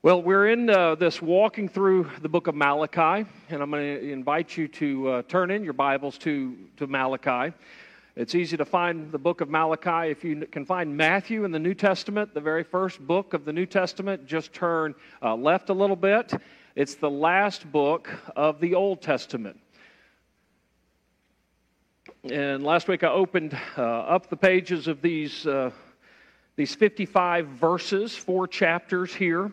Well, we're in uh, this walking through the book of Malachi, and I'm going to invite you to uh, turn in your Bibles to, to Malachi. It's easy to find the book of Malachi. If you can find Matthew in the New Testament, the very first book of the New Testament, just turn uh, left a little bit. It's the last book of the Old Testament. And last week I opened uh, up the pages of these, uh, these 55 verses, four chapters here.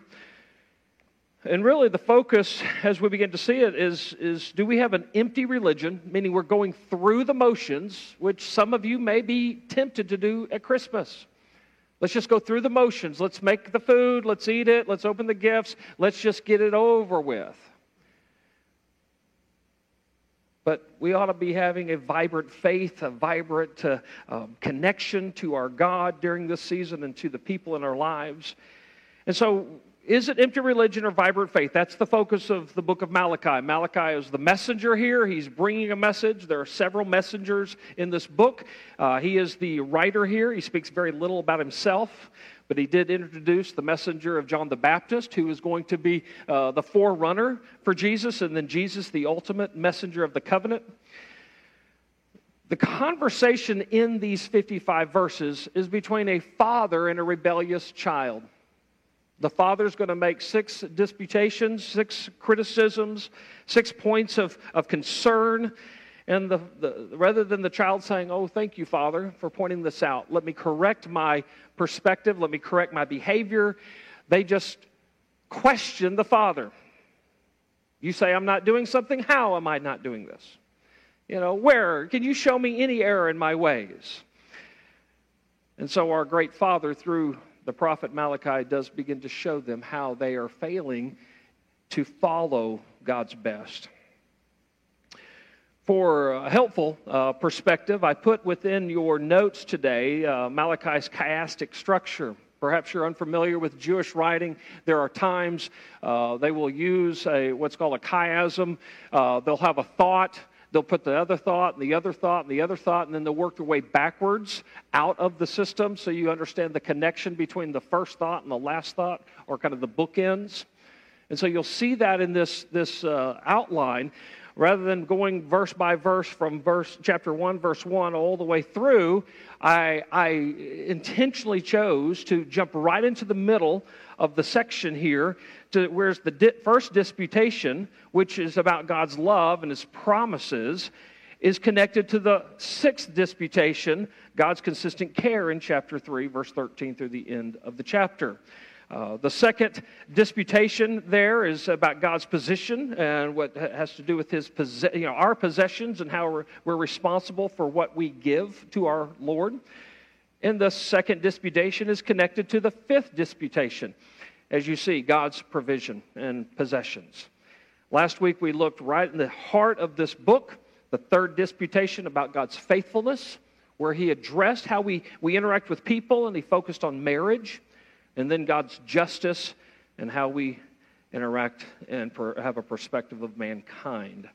And really, the focus, as we begin to see it, is, is do we have an empty religion, meaning we're going through the motions, which some of you may be tempted to do at Christmas? Let's just go through the motions. Let's make the food. Let's eat it. Let's open the gifts. Let's just get it over with. But we ought to be having a vibrant faith, a vibrant uh, um, connection to our God during this season and to the people in our lives. And so is it empty religion or vibrant faith? That's the focus of the book of Malachi. Malachi is the messenger here. He's bringing a message. There are several messengers in this book. Uh, he is the writer here. He speaks very little about himself, but he did introduce the messenger of John the Baptist, who is going to be uh, the forerunner for Jesus, and then Jesus, the ultimate messenger of the covenant. The conversation in these 55 verses is between a father and a rebellious child. The father's going to make six disputations, six criticisms, six points of, of concern. And the, the, rather than the child saying, Oh, thank you, Father, for pointing this out, let me correct my perspective, let me correct my behavior, they just question the Father. You say, I'm not doing something. How am I not doing this? You know, where? Can you show me any error in my ways? And so, our great Father, through the prophet Malachi does begin to show them how they are failing to follow God's best. For a helpful uh, perspective, I put within your notes today uh, Malachi's chiastic structure. Perhaps you're unfamiliar with Jewish writing. There are times uh, they will use a, what's called a chiasm. Uh, they'll have a thought They'll put the other thought and the other thought and the other thought, and then they'll work their way backwards out of the system so you understand the connection between the first thought and the last thought, or kind of the bookends. And so you'll see that in this, this uh, outline. Rather than going verse by verse from verse chapter 1, verse 1 all the way through, I, I intentionally chose to jump right into the middle of the section here to where's the di- first disputation, which is about God's love and his promises, is connected to the sixth disputation, God's consistent care in chapter 3, verse 13 through the end of the chapter. Uh, the second disputation there is about God's position and what has to do with his you know, our possessions and how we're, we're responsible for what we give to our Lord. And the second disputation is connected to the fifth disputation, as you see, God's provision and possessions. Last week we looked right in the heart of this book, the third disputation about God's faithfulness, where he addressed how we, we interact with people and he focused on marriage, and then God's justice and how we interact and per, have a perspective of mankind.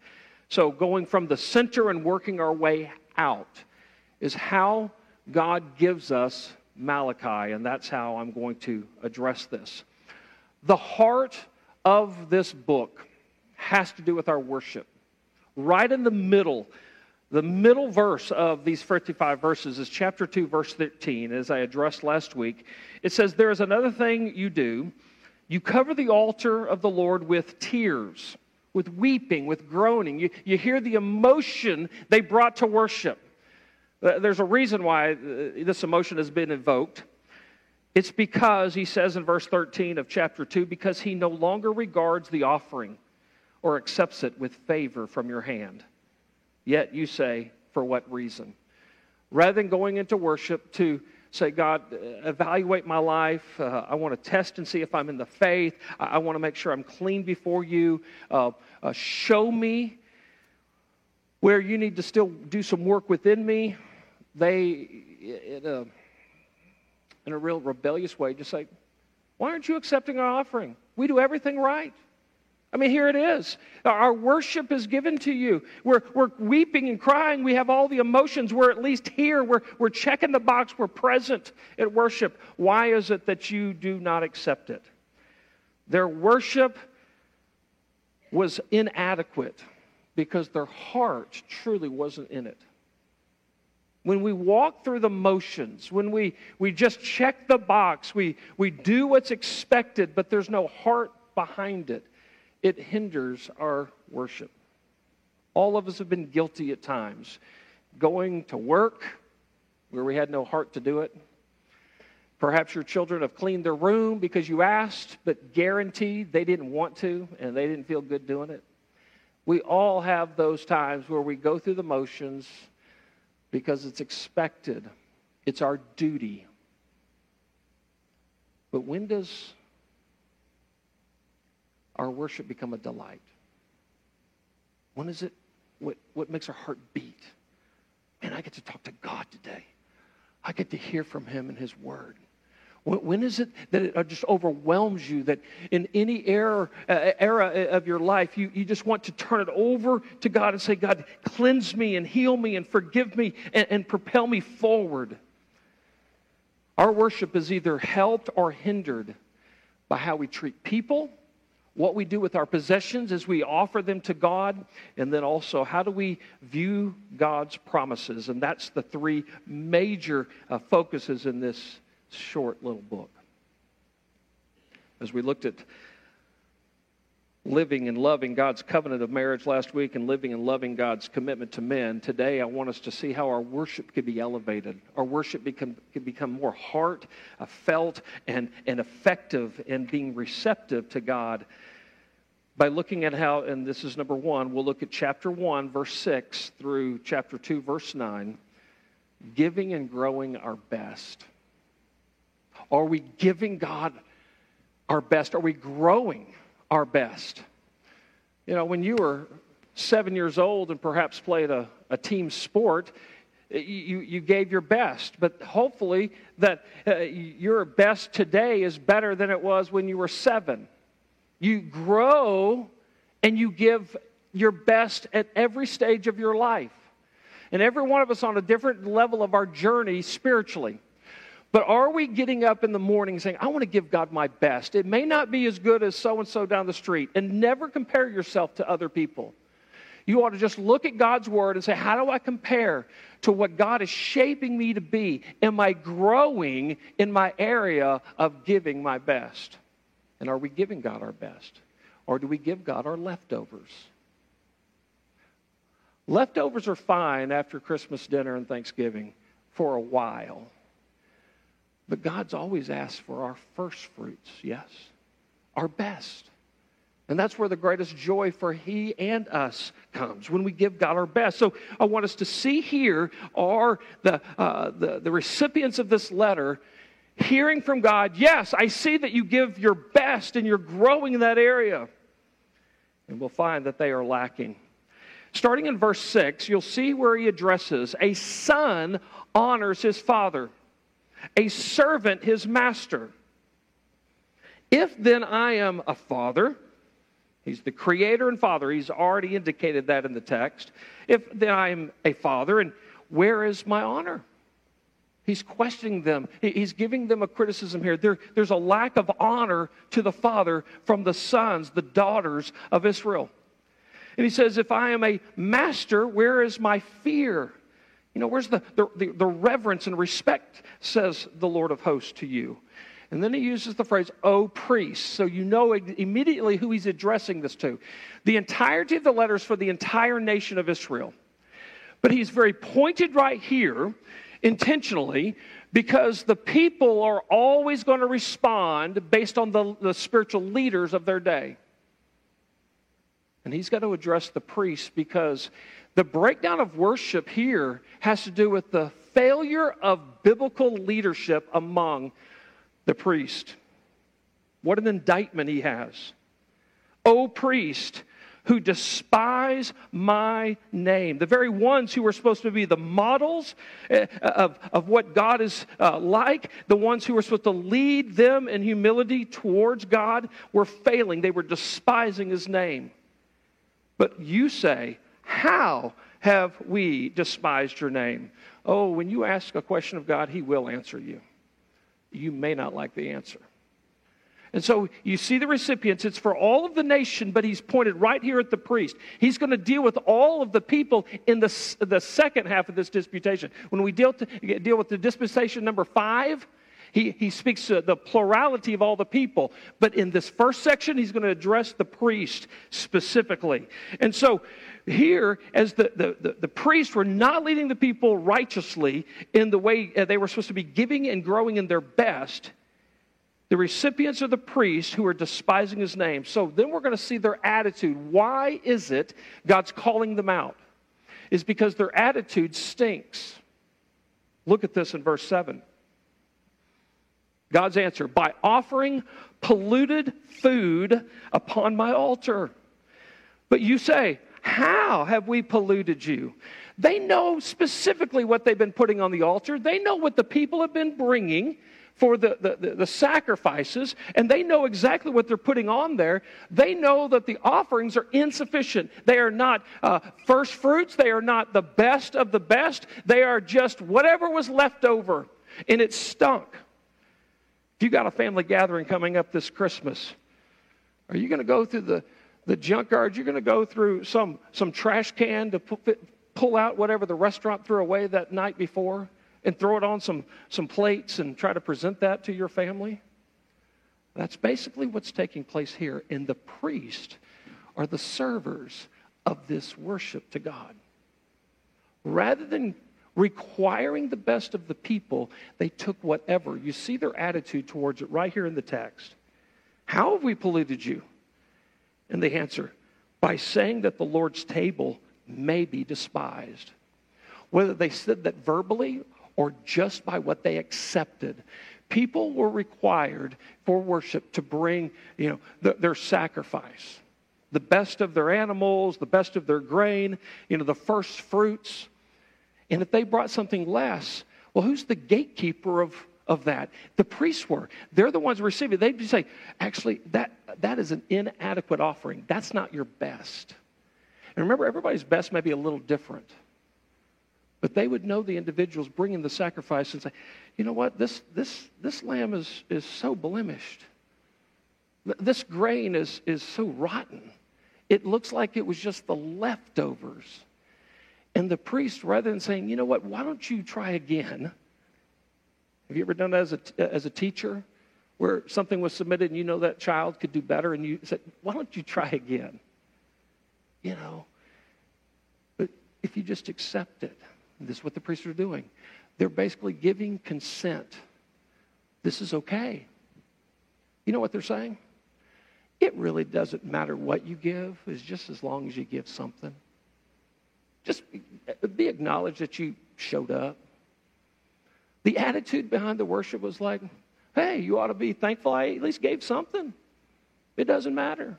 So, going from the center and working our way out is how God gives us Malachi, and that's how I'm going to address this. The heart of this book has to do with our worship. Right in the middle, the middle verse of these 55 verses is chapter 2, verse 13, as I addressed last week. It says, There is another thing you do. You cover the altar of the Lord with tears, with weeping, with groaning. You, you hear the emotion they brought to worship. There's a reason why uh, this emotion has been invoked. It's because, he says in verse 13 of chapter 2, because he no longer regards the offering or accepts it with favor from your hand. Yet you say, for what reason? Rather than going into worship to say, God, evaluate my life. Uh, I want to test and see if I'm in the faith. I, I want to make sure I'm clean before you. Uh, uh, show me where you need to still do some work within me. They, in a, in a real rebellious way, just say, Why aren't you accepting our offering? We do everything right. I mean, here it is. Our worship is given to you. We're, we're weeping and crying. We have all the emotions. We're at least here. We're, we're checking the box. We're present at worship. Why is it that you do not accept it? Their worship was inadequate because their heart truly wasn't in it. When we walk through the motions, when we, we just check the box, we, we do what's expected, but there's no heart behind it, it hinders our worship. All of us have been guilty at times. Going to work where we had no heart to do it. Perhaps your children have cleaned their room because you asked, but guaranteed they didn't want to and they didn't feel good doing it. We all have those times where we go through the motions because it's expected, it's our duty. But when does our worship become a delight? When is it what, what makes our heart beat? Man, I get to talk to God today. I get to hear from Him and His Word. When is it that it just overwhelms you that in any era, uh, era of your life, you, you just want to turn it over to God and say, God, cleanse me and heal me and forgive me and, and propel me forward? Our worship is either helped or hindered by how we treat people, what we do with our possessions as we offer them to God, and then also how do we view God's promises. And that's the three major uh, focuses in this short little book. As we looked at living and loving God's covenant of marriage last week and living and loving God's commitment to men, today I want us to see how our worship could be elevated. Our worship become, could become more heart uh, felt and, and effective in being receptive to God by looking at how, and this is number one, we'll look at chapter 1, verse 6 through chapter 2, verse 9, giving and growing our best. Are we giving God our best? Are we growing our best? You know, when you were seven years old and perhaps played a, a team sport, you, you gave your best. But hopefully, that uh, your best today is better than it was when you were seven. You grow and you give your best at every stage of your life. And every one of us on a different level of our journey spiritually. But are we getting up in the morning saying, I want to give God my best? It may not be as good as so and so down the street. And never compare yourself to other people. You ought to just look at God's word and say, How do I compare to what God is shaping me to be? Am I growing in my area of giving my best? And are we giving God our best? Or do we give God our leftovers? Leftovers are fine after Christmas dinner and Thanksgiving for a while. But God's always asked for our first fruits, yes, our best. And that's where the greatest joy for He and us comes, when we give God our best. So I want us to see here are the, uh, the, the recipients of this letter hearing from God, yes, I see that you give your best and you're growing in that area. And we'll find that they are lacking. Starting in verse 6, you'll see where he addresses a son honors his father a servant his master. If then I am a father, he's the creator and father, he's already indicated that in the text. If then I am a father, and where is my honor? He's questioning them. He's giving them a criticism here. There, there's a lack of honor to the father from the sons, the daughters of Israel. And he says, If I am a master, where is my fear? You know, where's the, the, the, the reverence and respect, says the Lord of hosts to you? And then he uses the phrase, O priest. So you know immediately who he's addressing this to. The entirety of the letters for the entire nation of Israel. But he's very pointed right here, intentionally, because the people are always going to respond based on the, the spiritual leaders of their day. And he's got to address the priests because the breakdown of worship here has to do with the failure of biblical leadership among the priest. What an indictment he has. O priest, who despise my name. The very ones who were supposed to be the models eh, of, of what God is uh, like, the ones who were supposed to lead them in humility towards God, were failing. They were despising his name. But you say, how have we despised your name? Oh, when you ask a question of God, He will answer you. You may not like the answer. And so you see the recipients, it's for all of the nation, but he's pointed right here at the priest. He's going to deal with all of the people in the, the second half of this disputation. When we deal, to, deal with the dispensation number five, he, he speaks to the plurality of all the people. But in this first section, he's going to address the priest specifically. And so here, as the, the, the, the priests were not leading the people righteously in the way uh, they were supposed to be giving and growing in their best, the recipients are the priests who are despising his name. So then we're going to see their attitude. Why is it God's calling them out? Is because their attitude stinks. Look at this in verse 7. God's answer by offering polluted food upon my altar. But you say, How have we polluted you? They know specifically what they've been putting on the altar, they know what the people have been bringing for the, the, the, sacrifices, and they know exactly what they're putting on there. They know that the offerings are insufficient. They are not uh, first fruits, they are not the best of the best. They are just whatever was left over, and it stunk. If you got a family gathering coming up this Christmas, are you going to go through the, the junkyard? You're going to go through some, some trash can to pull out whatever the restaurant threw away that night before and throw it on some, some plates and try to present that to your family? That's basically what's taking place here. And the priest are the servers of this worship to God. Rather than requiring the best of the people, they took whatever. You see their attitude towards it right here in the text. How have we polluted you? And they answer, by saying that the Lord's table may be despised. Whether they said that verbally or just by what they accepted, people were required for worship to bring you know, the, their sacrifice the best of their animals, the best of their grain, you know, the first fruits. And if they brought something less, well, who's the gatekeeper of, of that? The priests were. They're the ones receiving. They'd be say, actually, that, that is an inadequate offering. That's not your best. And remember, everybody's best may be a little different. But they would know the individuals bringing the sacrifice and say, you know what, this, this, this lamb is, is so blemished. This grain is, is so rotten. It looks like it was just the leftovers. And the priest, rather than saying, you know what, why don't you try again? Have you ever done that as a, as a teacher? Where something was submitted and you know that child could do better, and you said, why don't you try again? You know. But if you just accept it, this is what the priests are doing. They're basically giving consent. This is okay. You know what they're saying? It really doesn't matter what you give, it's just as long as you give something. Just be acknowledged that you showed up. The attitude behind the worship was like, hey, you ought to be thankful I at least gave something. It doesn't matter.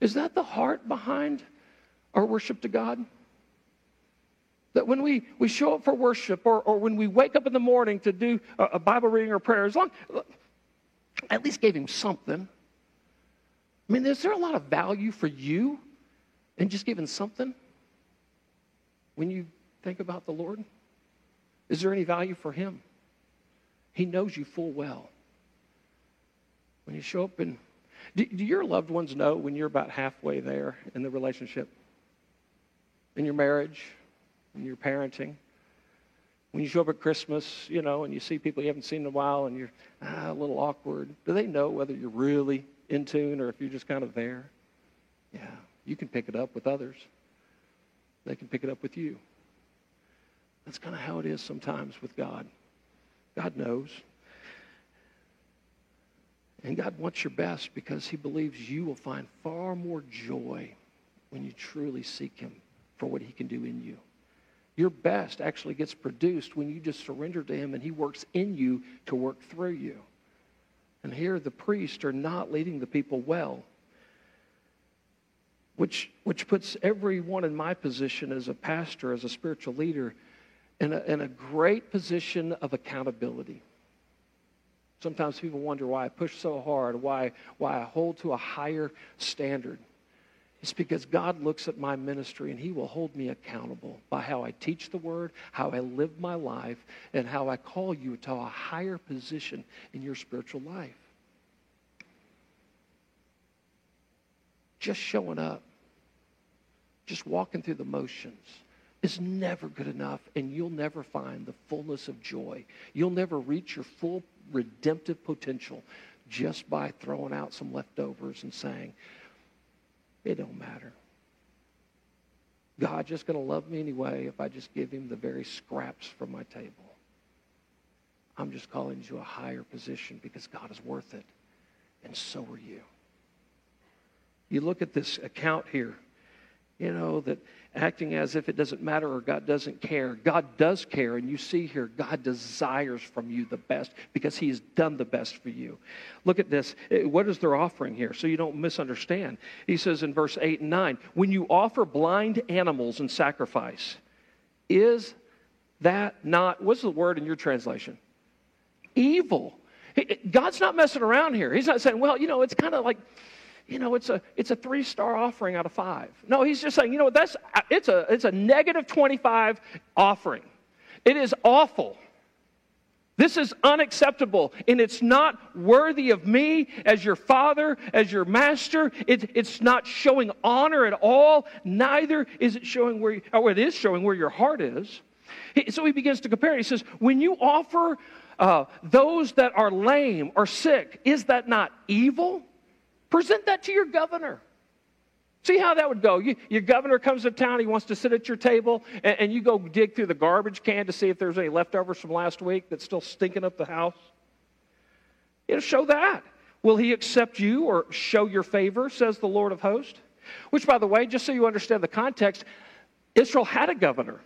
Is that the heart behind our worship to God? That when we, we show up for worship or, or when we wake up in the morning to do a, a Bible reading or prayer, as long at least gave him something. I mean, is there a lot of value for you in just giving something? When you think about the Lord? Is there any value for Him? He knows you full well. When you show up and do, do your loved ones know when you're about halfway there in the relationship? In your marriage, in your parenting? When you show up at Christmas, you know, and you see people you haven't seen in a while and you're ah, a little awkward, do they know whether you're really in tune or if you're just kind of there? Yeah, you can pick it up with others they can pick it up with you. That's kind of how it is sometimes with God. God knows. And God wants your best because he believes you will find far more joy when you truly seek him for what he can do in you. Your best actually gets produced when you just surrender to him and he works in you to work through you. And here the priests are not leading the people well which, which puts everyone in my position as a pastor, as a spiritual leader, in a, in a great position of accountability. Sometimes people wonder why I push so hard, why, why I hold to a higher standard. It's because God looks at my ministry and He will hold me accountable by how I teach the Word, how I live my life, and how I call you to a higher position in your spiritual life. Just showing up, just walking through the motions is never good enough, and you'll never find the fullness of joy. You'll never reach your full redemptive potential just by throwing out some leftovers and saying, it don't matter. God's just going to love me anyway if I just give him the very scraps from my table. I'm just calling you to a higher position because God is worth it, and so are you. You look at this account here, you know, that acting as if it doesn't matter or God doesn't care. God does care, and you see here, God desires from you the best because He has done the best for you. Look at this. Eh, what is their offering here so you don't misunderstand? He says in verse 8 and 9 When you offer blind animals in sacrifice, is that not, what's the word in your translation? Evil. God's not messing around here. He's not saying, well, you know, it's kind of like, you know, it's a, it's a three star offering out of five. No, he's just saying, you know, that's, it's a, it's a negative 25 offering. It is awful. This is unacceptable, and it's not worthy of me as your father, as your master. It, it's not showing honor at all. Neither is it showing where, or it is showing where your heart is. So he begins to compare. He says, when you offer uh, those that are lame or sick, is that not evil? Present that to your governor. See how that would go. You, your governor comes to town, he wants to sit at your table, and, and, you go dig through the garbage can to see if there's any leftovers from last week that's still stinking up the house. It'll show that. Will he accept you or show your favor, says the Lord of hosts? Which, by the way, just so you understand the context, Israel had a governor.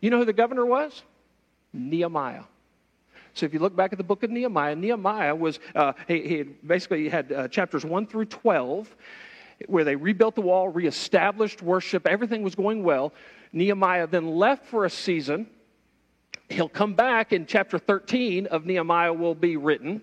You know who the governor was? Nehemiah. So if you look back at the book of Nehemiah, Nehemiah was, uh, he, he basically had uh, chapters 1 through 12 where they rebuilt the wall, reestablished worship, everything was going well. Nehemiah then left for a season. He'll come back in chapter 13 of Nehemiah will be written.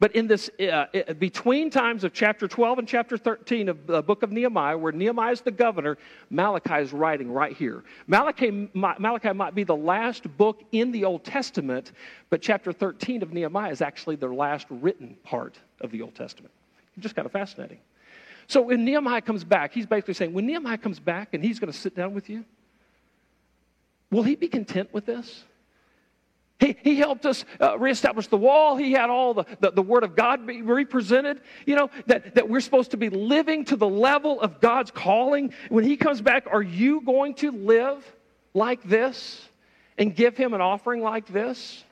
But in this, uh, between times of chapter 12 and chapter 13 of the book of Nehemiah, where Nehemiah is the governor, Malachi is writing right here. Malachi, Malachi might be the last book in the Old Testament, but chapter 13 of Nehemiah is actually the last written part of the Old Testament. Just kind of fascinating. So when Nehemiah comes back, he's basically saying, when Nehemiah comes back and he's going to sit down with you, will he be content with this? He, he helped us uh, reestablish the wall. He had all the, the, the, Word of God be represented. You know, that, that we're supposed to be living to the level of God's calling. When He comes back, are you going to live like this and give Him an offering like this?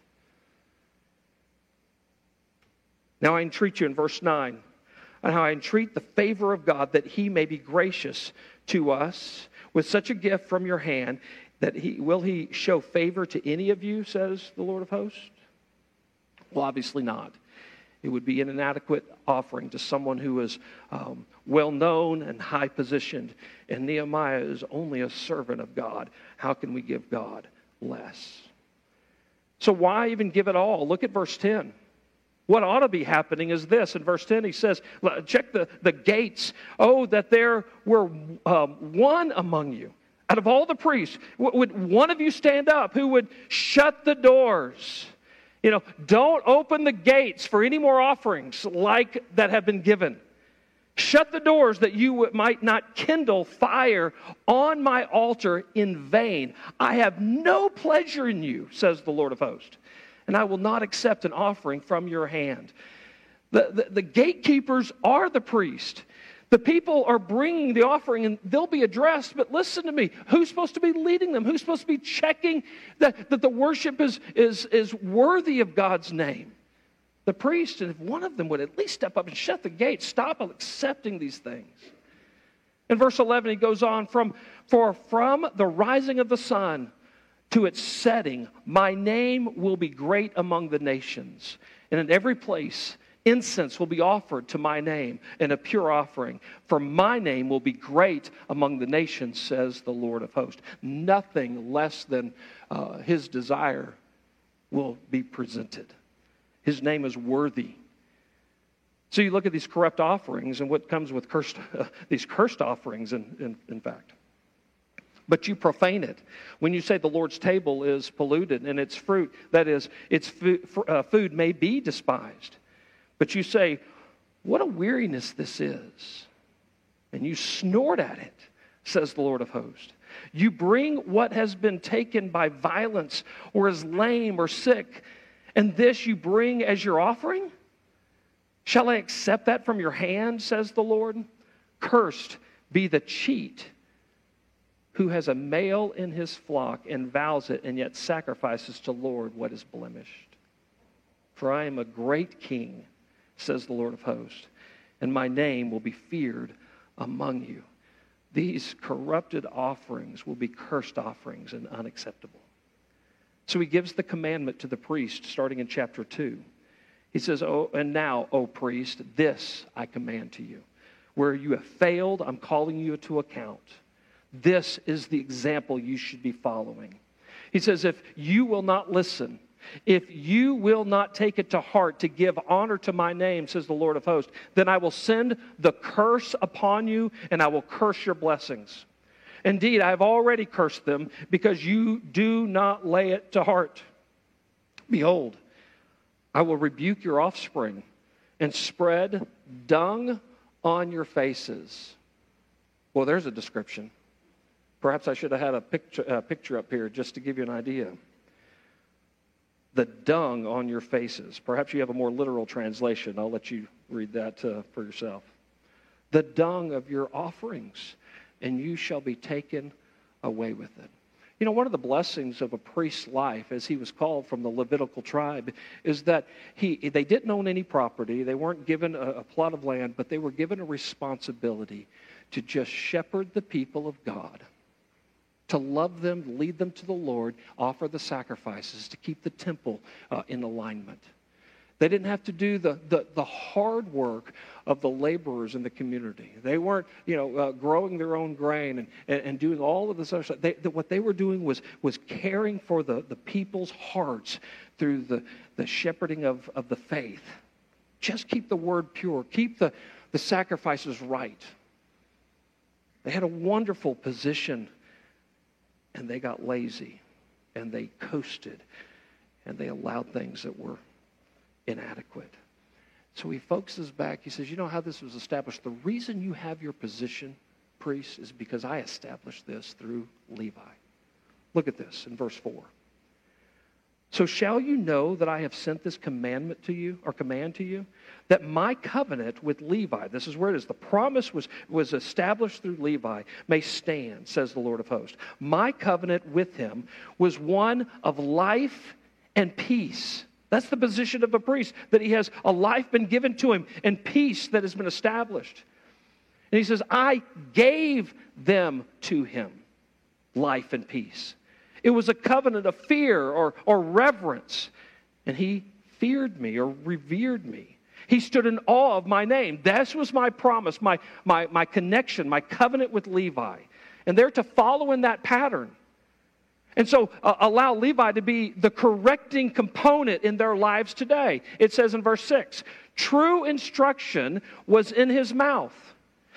Now I entreat you in verse 9, and how I entreat the favor of God that He may be gracious to us with such a gift from your hand that he will he show favor to any of you says the lord of hosts? Well obviously not. It would be an inadequate offering to someone who is um, well known and high positioned and nehemiah is only a servant of god. How can we give god less? So why even give it all? Look at verse 10 what ought to be happening is this. In verse 10, he says, Check the, the gates. Oh, that there were um, one among you out of all the priests, would one of you stand up who would shut the doors? You know, don't open the gates for any more offerings like that have been given. Shut the doors that you might not kindle fire on my altar in vain. I have no pleasure in you, says the Lord of hosts, and I will not accept an offering from your hand. The, the, the gatekeepers are the priest. The people are bringing the offering and they'll be addressed, but listen to me. Who's supposed to be leading them? Who's supposed to be checking that, that the worship is, is, is worthy of God's name? The priest, and if one of them would at least step up and shut the gate, stop accepting these things. In verse 11, he goes on from, For from the rising of the sun to its setting, my name will be great among the nations. And in every place, Incense will be offered to my name and a pure offering, for my name will be great among the nations, says the Lord of hosts. Nothing less than uh, his desire will be presented. His name is worthy. So you look at these corrupt offerings and what comes with cursed, uh, these cursed offerings, in, in, in fact but you profane it. When you say the Lord's table is polluted and its fruit, that is, its food, uh, food may be despised. But you say, what a weariness this is. and you snort at it, says the Lord of hosts. You bring what has been taken by violence or is lame or sick, and this you bring as your offering? Shall I accept that from your hand, says the Lord? Cursed be the cheat who has a male in his flock and vows it and yet sacrifices to Lord what is blemished. For I am a great king, says the Lord of hosts, and my name will be feared among you. These corrupted offerings will be cursed offerings and unacceptable. So he gives the commandment to the priest starting in chapter 2. He says, Oh, and now, O priest, this I command to you. Where you have failed, I'm calling you to account. This is the example you should be following. He says, If you will not listen, if you will not take it to heart to give honor to my name, says the Lord of hosts, then I will send the curse upon you and I will curse your blessings. Indeed, I have already cursed them because you do not lay it to heart. Behold, I will rebuke your offspring and spread dung on your faces. Well, there's a description. Perhaps I should have had a picture, picture up here just to give you an idea. The dung on your faces. Perhaps you have a more literal translation. I'll let you read that uh, for yourself. The dung of your offerings, and you shall be taken away with it. You know, one of the blessings of a priest's life, as he was called from the Levitical tribe, is that he, they didn't own any property. They weren't given a, a plot of land, but they were given a responsibility to just shepherd the people of God to love them, lead them to the Lord, offer the sacrifices, to keep the temple uh, in alignment. They didn't have to do the, the, the, hard work of the laborers in the community. They weren't, you know, uh, growing their own grain and, and, and, doing all of this other stuff. They, the, what they were doing was, was caring for the, the people's hearts through the, the shepherding of, of the faith. Just keep the word pure. Keep the, the sacrifices right. They had a wonderful position and they got lazy and they coasted and they allowed things that were inadequate. So he focuses back. He says, You know how this was established? The reason you have your position, priest, is because I established this through Levi. Look at this in verse 4. So shall you know that I have sent this commandment to you, or command to you, that my covenant with Levi, this is where it is, the promise was, was established through Levi, may stand, says the Lord of hosts. My covenant with him was one of life and peace. That's the position of a priest, that he has a life been given to him and peace that has been established. And he says, I gave them to him, life and peace. It was a covenant of fear or, or reverence. And he feared me or revered me. He stood in awe of my name. This was my promise, my, my, my connection, my covenant with Levi. And they're to follow in that pattern. And so uh, allow Levi to be the correcting component in their lives today. It says in verse 6 True instruction was in his mouth,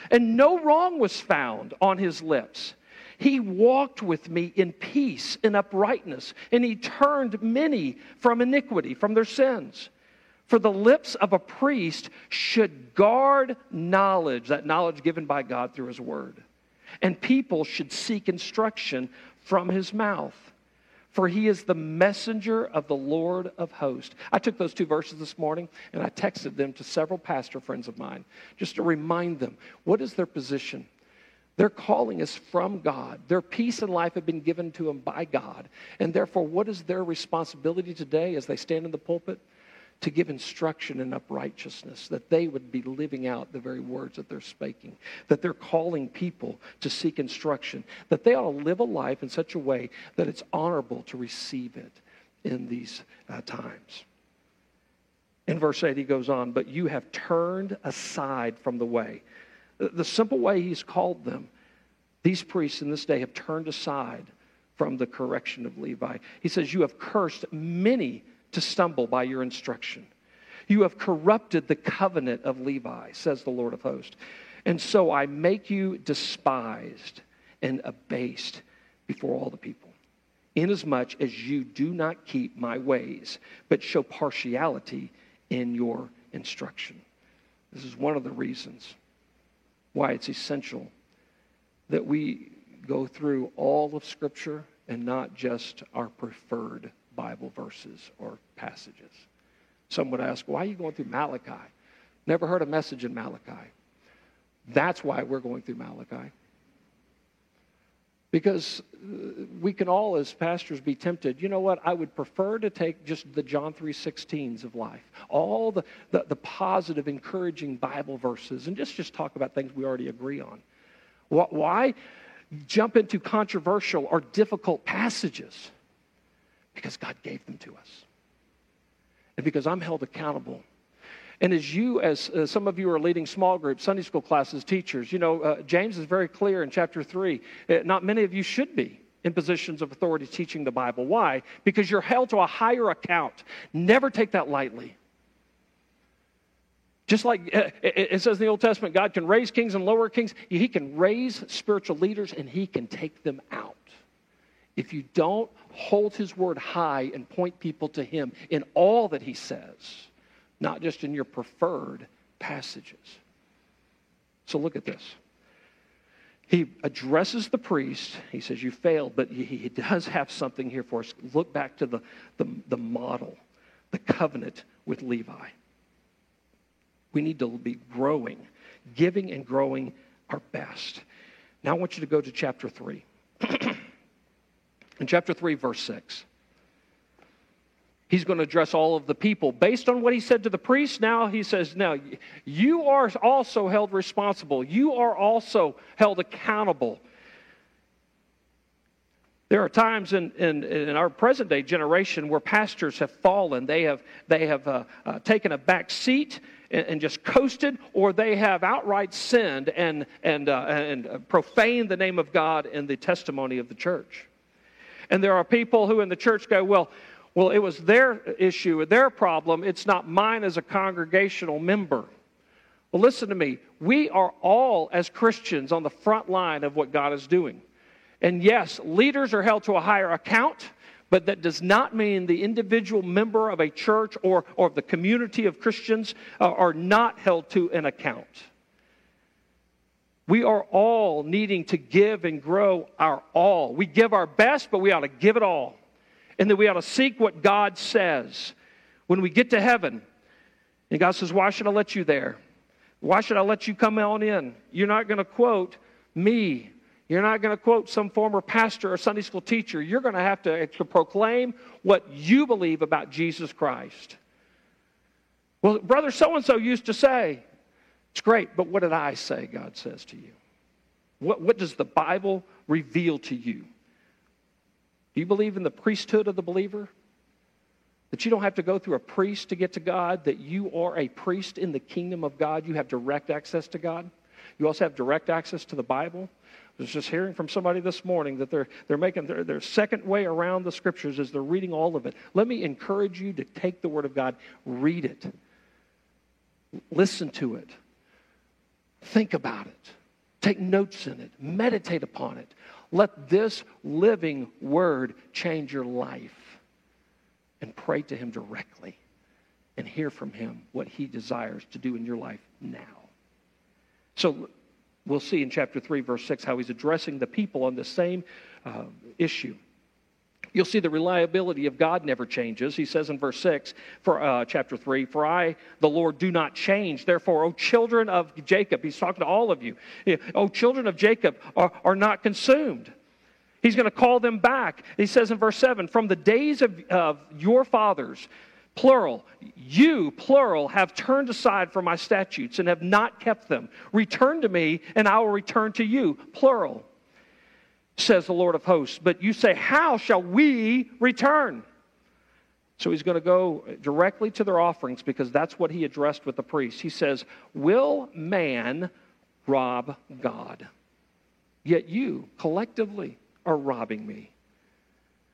and no wrong was found on his lips. He walked with me in peace and uprightness, and he turned many from iniquity, from their sins. For the lips of a priest should guard knowledge, that knowledge given by God through his word. And people should seek instruction from his mouth. For he is the messenger of the Lord of hosts. I took those two verses this morning and I texted them to several pastor friends of mine just to remind them what is their position their calling is from God. Their peace and life have been given to them by God. And therefore, what is their responsibility today as they stand in the pulpit? To give instruction in uprightness, that they would be living out the very words that they're speaking, that they're calling people to seek instruction, that they ought to live a life in such a way that it's honorable to receive it in these uh, times. In verse 8, he goes on, But you have turned aside from the way the simple way he's called them, these priests in this day have turned aside from the correction of Levi. He says, You have cursed many to stumble by your instruction. You have corrupted the covenant of Levi, says the Lord of hosts. And so I make you despised and abased before all the people, inasmuch as you do not keep my ways, but show partiality in your instruction. This is one of the reasons why it's essential that we go through all of Scripture and not just our preferred Bible verses or passages. Some would ask, why are you going through Malachi? Never heard a message in Malachi. That's why we're going through Malachi. Because uh, we can all, as pastors, be tempted. You know what? I would prefer to take just the John 3.16s of life, all the, the, the positive, encouraging Bible verses, and just, just talk about things we already agree on. Why jump into controversial or difficult passages? Because God gave them to us. And because I'm held accountable and as you, as uh, some of you are leading small groups, Sunday school classes, teachers, you know, uh, James is very clear in chapter 3. Uh, not many of you should be in positions of authority teaching the Bible. Why? Because you're held to a higher account. Never take that lightly. Just like uh, it says in the Old Testament, God can raise kings and lower kings. He can raise spiritual leaders and he can take them out. If you don't hold his word high and point people to him in all that he says, not just in your preferred passages. So look at this. He addresses the priest. He says, You failed, but he does have something here for us. Look back to the, the, the model, the covenant with Levi. We need to be growing, giving and growing our best. Now I want you to go to chapter 3. In chapter 3, verse 6 he's going to address all of the people. Based on what he said to the priests, now he says, Now, you are also held responsible. You are also held accountable. There are times in, in, in our present day generation where pastors have fallen. They have, they have uh, uh, taken a back seat and, and, just coasted, or they have outright sinned and, and, uh, and profaned the name of God and the testimony of the church. And there are people who in the church go, Well, well, it was their issue, their problem. It's not mine as a congregational member. Well, listen to me. We are all, as Christians, on the front line of what God is doing. And yes, leaders are held to a higher account, but that does not mean the individual member of a church or, or the community of Christians uh, are not held to an account. We are all needing to give and grow our all. We give our best, but we ought to give it all and that we ought to seek what God says. When we get to heaven, and God says, Why should I let you there? Why should I let you come on in? You're not going to quote me. You're not going to quote some former pastor or Sunday school teacher. You're going to have to, proclaim what you believe about Jesus Christ. Well, brother so and so used to say, It's great, but what did I say? God says to you. What, what does the Bible reveal to you? Do you believe in the priesthood of the believer? That you don't have to go through a priest to get to God, that you are a priest in the kingdom of God. You have direct access to God. You also have direct access to the Bible. I was just hearing from somebody this morning that they're, they're making their, their second way around the scriptures as they're reading all of it. Let me encourage you to take the Word of God, read it, listen to it, think about it, take notes in it, meditate upon it. Let this living word change your life. And pray to Him directly and hear from Him what He desires to do in your life now. So we'll see in chapter 3, verse 6, how He's addressing the people on the same uh, issue. You'll see the reliability of God never changes. He says in verse 6, for uh, chapter 3, For I, the Lord, do not change. Therefore, O children of Jacob, he's talking to all of you, O children of Jacob are, are not consumed. He's going to call them back. He says in verse 7, From the days of, of your fathers, plural, you, plural, have turned aside from my statutes and have not kept them. Return to me, and I will return to you, plural says the Lord of hosts. But you say, How shall we return? So he's going to go directly to their offerings because that's what he addressed with the priests. He says, Will man rob God? Yet you collectively are robbing me.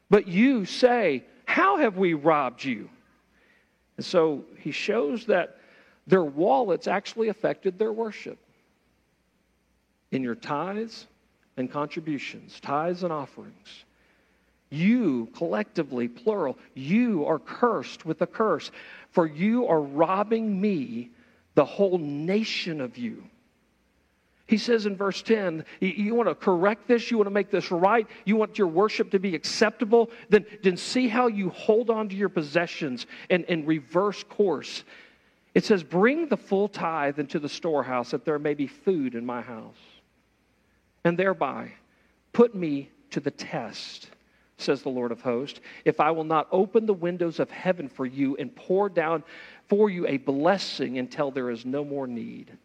But you say, How have we robbed you? And so he shows that their wallets actually affected their worship. In your tithes, and contributions, tithes and offerings. You, collectively, plural, you are cursed with a curse, for you are robbing me, the whole nation of you. He says in verse 10, you, want to correct this, you want to make this right, you want your worship to be acceptable, then, then see how you hold on to your possessions and, and reverse course. It says, Bring the full tithe into the storehouse that there may be food in my house, and thereby put me to the test says the Lord of hosts, if I will not open the windows of heaven for you and pour down for you a blessing until there is no more need.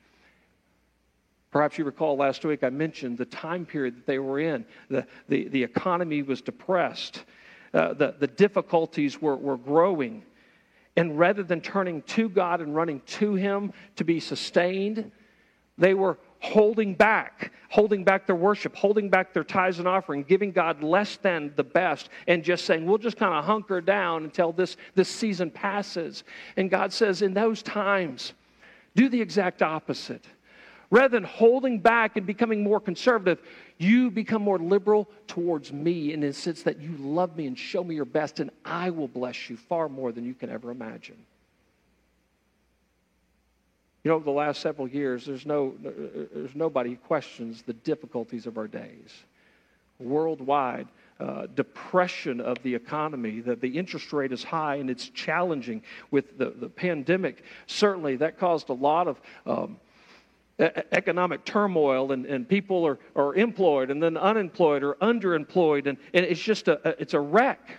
Perhaps you recall last week I mentioned the time period that they were in. The, the, the economy was depressed, uh, the, the difficulties were, were growing. And rather than turning to God and running to Him to be sustained, they were holding back, holding back their worship, holding back their tithes and offering, giving God less than the best, and just saying, we'll just kind of hunker down until this, this season passes. And God says, in those times, do the exact opposite. Rather than holding back and becoming more conservative, you become more liberal towards me in the sense that you love me and show me your best, and I will bless you far more than you can ever imagine. You know, the last several years, there's, no, there's nobody who questions the difficulties of our days. Worldwide, uh, depression of the economy, that the interest rate is high and it's challenging with the, the pandemic. Certainly, that caused a lot of um, economic turmoil and, and people are, are employed and then unemployed or underemployed and, and it's just a, it's a wreck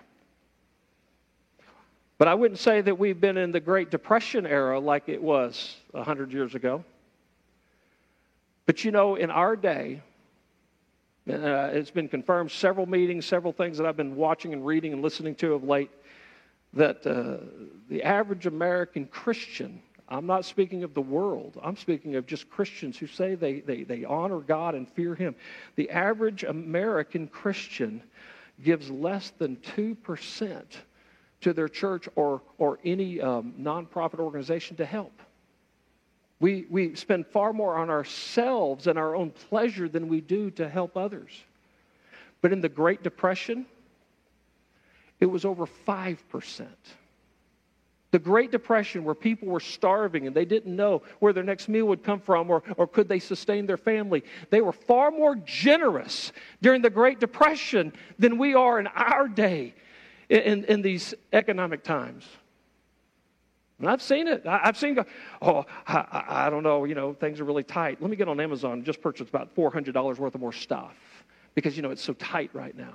but i wouldn't say that we've been in the great depression era like it was 100 years ago but you know in our day uh, it's been confirmed several meetings several things that i've been watching and reading and listening to of late that uh, the average american christian I'm not speaking of the world. I'm speaking of just Christians who say they, they, they honor God and fear Him. The average American Christian gives less than 2% to their church or, or any um, nonprofit organization to help. We, we spend far more on ourselves and our own pleasure than we do to help others. But in the Great Depression, it was over 5%. The Great Depression, where people were starving and they didn't know where their next meal would come from or, or could they sustain their family, they were far more generous during the Great Depression than we are in our day in, in these economic times. And I've seen it. I, have seen, oh, I, I, don't know, you know, things are really tight. Let me get on Amazon and just purchase about $400 worth of more stuff because, you know, it's so tight right now.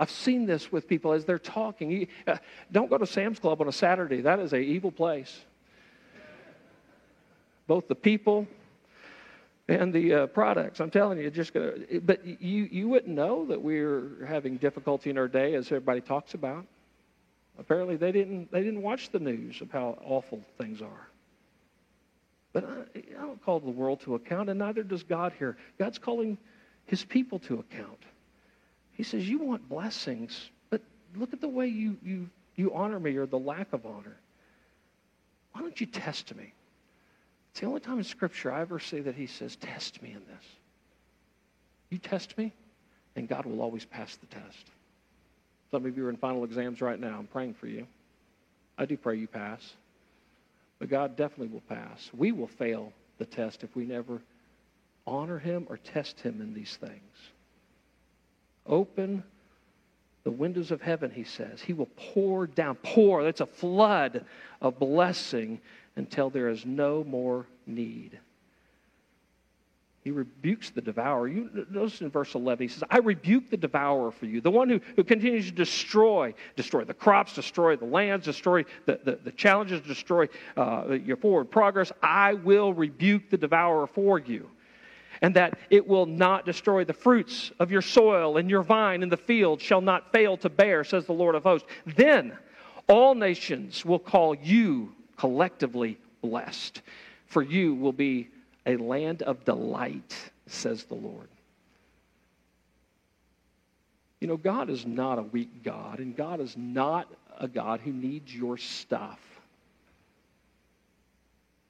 I've seen this with people as they're talking. Uh, don't go to Sam's Club on a Saturday. That is a evil place. Both the people and the uh, products. I'm telling you, just gonna. But you you wouldn't know that we're having difficulty in our day, as everybody talks about. Apparently, they didn't they didn't watch the news of how awful things are. But I, I don't call the world to account, and neither does God here. God's calling His people to account. He says, You want blessings, but look at the way you, you, you honor me or the lack of honor. Why don't you test me? It's the only time in Scripture I ever see that he says, Test me in this. You test me, and God will always pass the test. Some of you are in final exams right now. I'm praying for you. I do pray you pass. But God definitely will pass. We will fail the test if we never honor him or test him in these things. Open the windows of heaven, he says. He will pour down, pour, that's a flood of blessing until there is no more need. He rebukes the devourer. You notice in verse 11, he says, I rebuke the devourer for you, the one who, who continues to destroy, destroy the crops, destroy the lands, destroy the, the, the challenges, destroy uh, your forward progress. I will rebuke the devourer for you and that it will not destroy the fruits of your soil, and your vine in the field shall not fail to bear, says the Lord of hosts. Then all nations will call you collectively blessed, for you will be a land of delight, says the Lord. You know, God is not a weak God, and God is not a God who needs your stuff.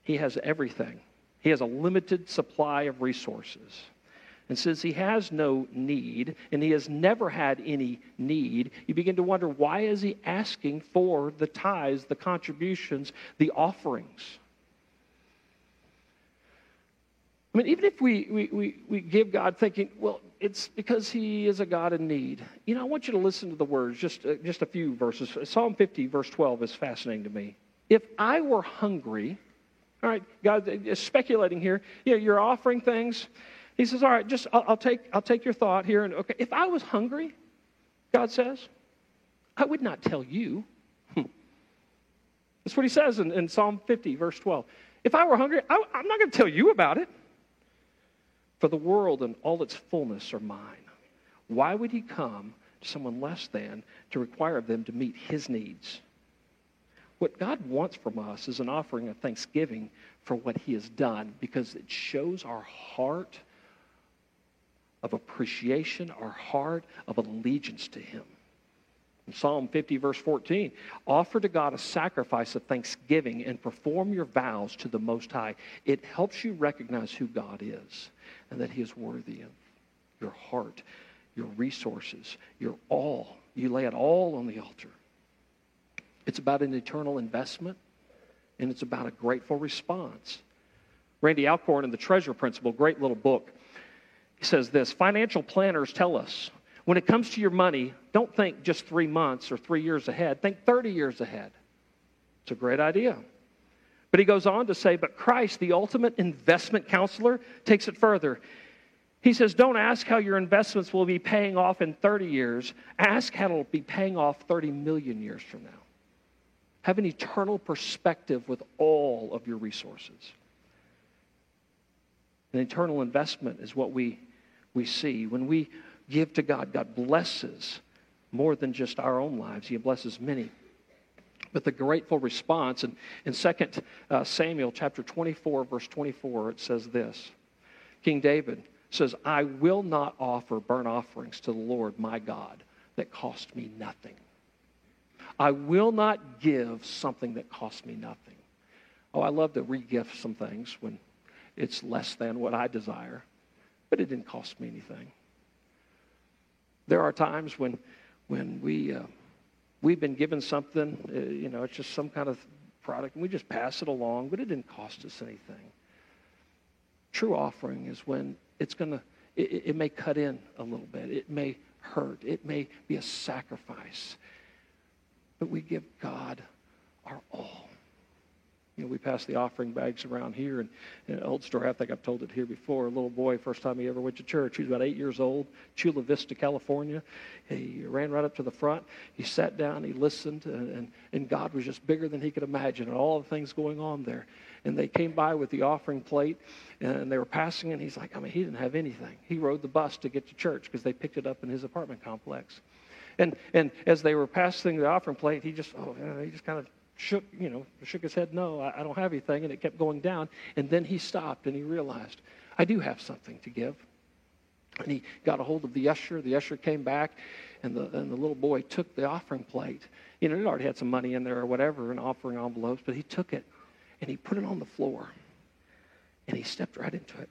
He has everything. He has a limited supply of resources. And since he has no need, and he has never had any need, you begin to wonder why is he asking for the tithes, the contributions, the offerings? I mean, even if we, we, we, we give God thinking, well, it's because he is a God in need. You know, I want you to listen to the words, just, uh, just a few verses. Psalm 50, verse 12 is fascinating to me. If I were hungry, all right, God uh, is speculating here. Know, you're offering things. He says, all right, just I'll, I'll, take, I'll take your thought here. And okay, if I was hungry, God says, I would not tell you. Hmm. That's what he says in, in Psalm 50, verse 12. If I were hungry, I, I'm not going to tell you about it. For the world and all its fullness are mine. Why would he come to someone less than to require of them to meet his needs? What God wants from us is an offering of thanksgiving for what he has done because it shows our heart of appreciation, our heart of allegiance to him. In Psalm 50, verse 14, offer to God a sacrifice of thanksgiving and perform your vows to the Most High. It helps you recognize who God is and that He is worthy of your heart, your resources, your all. You lay it all on the altar. It's about an eternal investment, and it's about a grateful response. Randy Alcorn in The Treasure Principle, great little book, he says this Financial planners tell us when it comes to your money, don't think just three months or three years ahead, think 30 years ahead. It's a great idea. But he goes on to say, but Christ, the ultimate investment counselor, takes it further. He says, don't ask how your investments will be paying off in 30 years. Ask how it'll be paying off 30 million years from now. Have an eternal perspective with all of your resources. An eternal investment is what we, we see. When we give to God, God blesses more than just our own lives, He blesses many. But the grateful response, and in 2 uh, Samuel chapter 24, verse 24, it says this King David says, I will not offer burnt offerings to the Lord my God that cost me nothing. I will not give something that costs me nothing. Oh, I love to regift some things when it's less than what I desire, but it didn't cost me anything. There are times when, when we, uh, we've been given something, uh, you know, it's just some kind of product, and we just pass it along, but it didn't cost us anything. True offering is when it's going to, it, it may cut in a little bit, it may hurt, it may be a sacrifice, but we give God our all. You know, we pass the offering bags around here, and, an old story. I think I've told it here before. A little boy, first time he ever went to church, he was about eight years old, Chula Vista, California. He ran right up to the front. He sat down, he listened, and, and, and God was just bigger than he could imagine, and all the things going on there. And they came by with the offering plate, and they were passing, and he's like, I mean, he didn't have anything. He rode the bus to get to church because they picked it up in his apartment complex. And, and as they were passing the offering plate, he just, oh, he just kind of shook, you know, shook his head, no, I, I don't have anything, and it kept going down. And then he stopped and he realized, I do have something to give. And he got a hold of the usher. The usher came back, and the, and the little boy took the offering plate. You know, he already had some money in there or whatever, and offering envelopes, but he took it and he put it on the floor and he stepped right into it.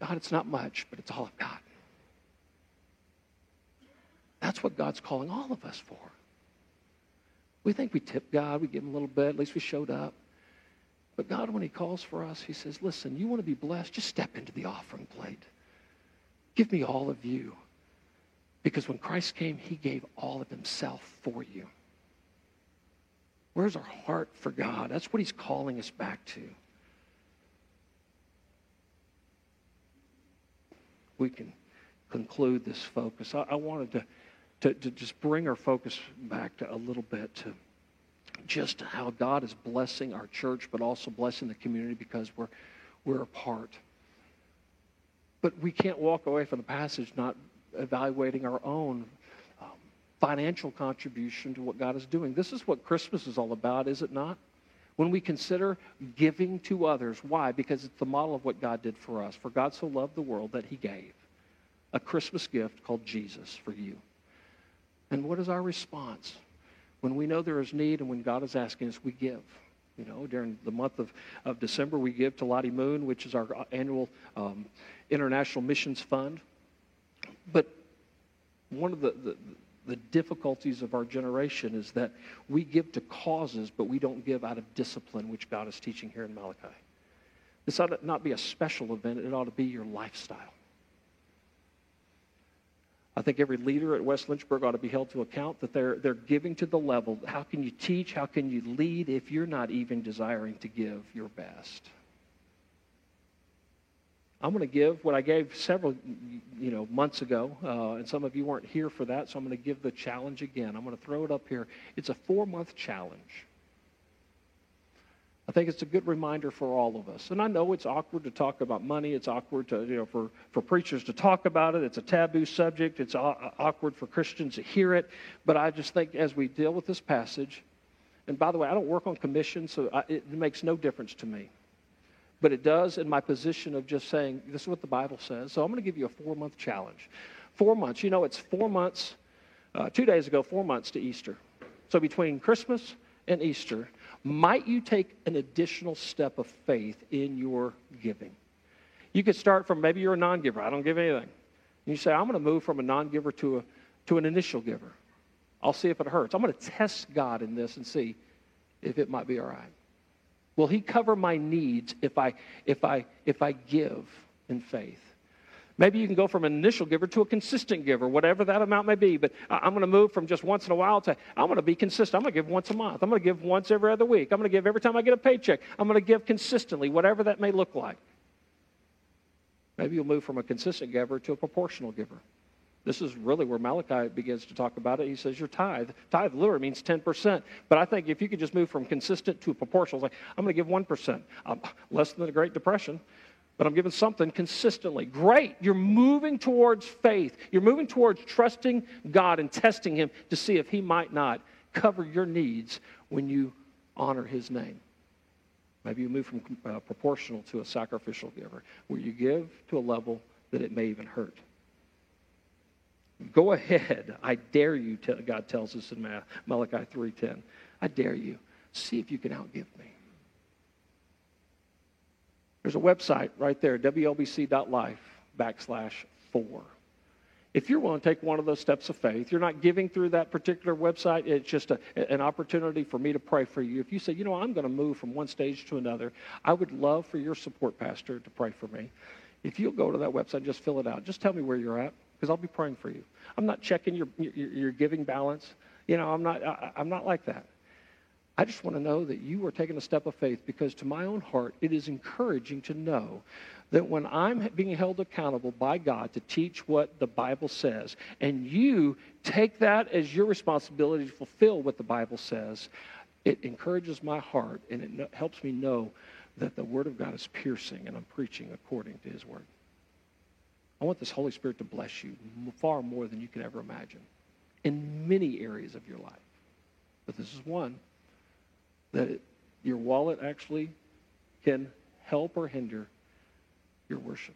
God, it's not much, but it's all I've got. That's what God's calling all of us for. We think we tip God, we give him a little bit, at least we showed up. But God, when he calls for us, he says, listen, you want to be blessed? Just step into the offering plate. Give me all of you. Because when Christ came, he gave all of himself for you. Where's our heart for God? That's what he's calling us back to. We can conclude this focus. I, I wanted to to, to just bring our focus back to a little bit to just how God is blessing our church, but also blessing the community because we're, we're a part. But we can't walk away from the passage not evaluating our own um, financial contribution to what God is doing. This is what Christmas is all about, is it not? When we consider giving to others, why? Because it's the model of what God did for us. For God so loved the world that he gave a Christmas gift called Jesus for you. And what is our response? When we know there is need and when God is asking us, we give. You know, during the month of, of December, we give to Lottie Moon, which is our annual um, international missions fund. But one of the, the, the difficulties of our generation is that we give to causes, but we don't give out of discipline, which God is teaching here in Malachi. This ought to not be a special event, it ought to be your lifestyle. I think every leader at West Lynchburg ought to be held to account that they're, they're giving to the level. How can you teach? How can you lead if you're not even desiring to give your best? I'm going to give what I gave several, you know, months ago, uh, and some of you weren't here for that, so I'm going to give the challenge again. I'm going to throw it up here. It's a four-month challenge. I think it's a good reminder for all of us. And I know it's awkward to talk about money. It's awkward to, you know, for, for preachers to talk about it. It's a taboo subject. It's awkward for Christians to hear it. But I just think as we deal with this passage, and by the way, I don't work on commission, so I, it makes no difference to me. But it does in my position of just saying, this is what the Bible says. So I'm going to give you a four month challenge. Four months. You know, it's four months, uh, two days ago, four months to Easter. So between Christmas and Easter, might you take an additional step of faith in your giving? You could start from maybe you're a non giver. I don't give anything. And you say, I'm going to move from a non giver to, a, to an initial giver. I'll see if it hurts. I'm going to test God in this and see if it might be all right. Will He cover my needs if I, if I, if I give in faith? Maybe you can go from an initial giver to a consistent giver, whatever that amount may be. But I'm going to move from just once in a while to I'm going to be consistent. I'm going to give once a month. I'm going to give once every other week. I'm going to give every time I get a paycheck. I'm going to give consistently, whatever that may look like. Maybe you'll move from a consistent giver to a proportional giver. This is really where Malachi begins to talk about it. He says your tithe. Tithe literally means 10%. But I think if you could just move from consistent to proportional, like I'm going to give 1%, um, less than the Great Depression but I'm giving something consistently. Great. You're moving towards faith. You're moving towards trusting God and testing Him to see if He might not cover your needs when you honor His name. Maybe you move from uh, proportional to a sacrificial giver, where you give to a level that it may even hurt. Go ahead. I dare you, God tells us in Malachi 3.10. I dare you. See if you can outgive me. There's a website right there, wlbc.life backslash four. If you're willing to take one of those steps of faith, you're not giving through that particular website. It's just a, an opportunity for me to pray for you. If you say, you know, I'm going to move from one stage to another, I would love for your support pastor to pray for me. If you'll go to that website, just fill it out. Just tell me where you're at, because I'll be praying for you. I'm not checking your, your, your giving balance. You know, I'm not, I, I'm not like that. I just want to know that you are taking a step of faith because, to my own heart, it is encouraging to know that when I'm being held accountable by God to teach what the Bible says, and you take that as your responsibility to fulfill what the Bible says, it encourages my heart and it helps me know that the Word of God is piercing and I'm preaching according to His Word. I want this Holy Spirit to bless you far more than you can ever imagine in many areas of your life. But this is one that your wallet actually can help or hinder your worship.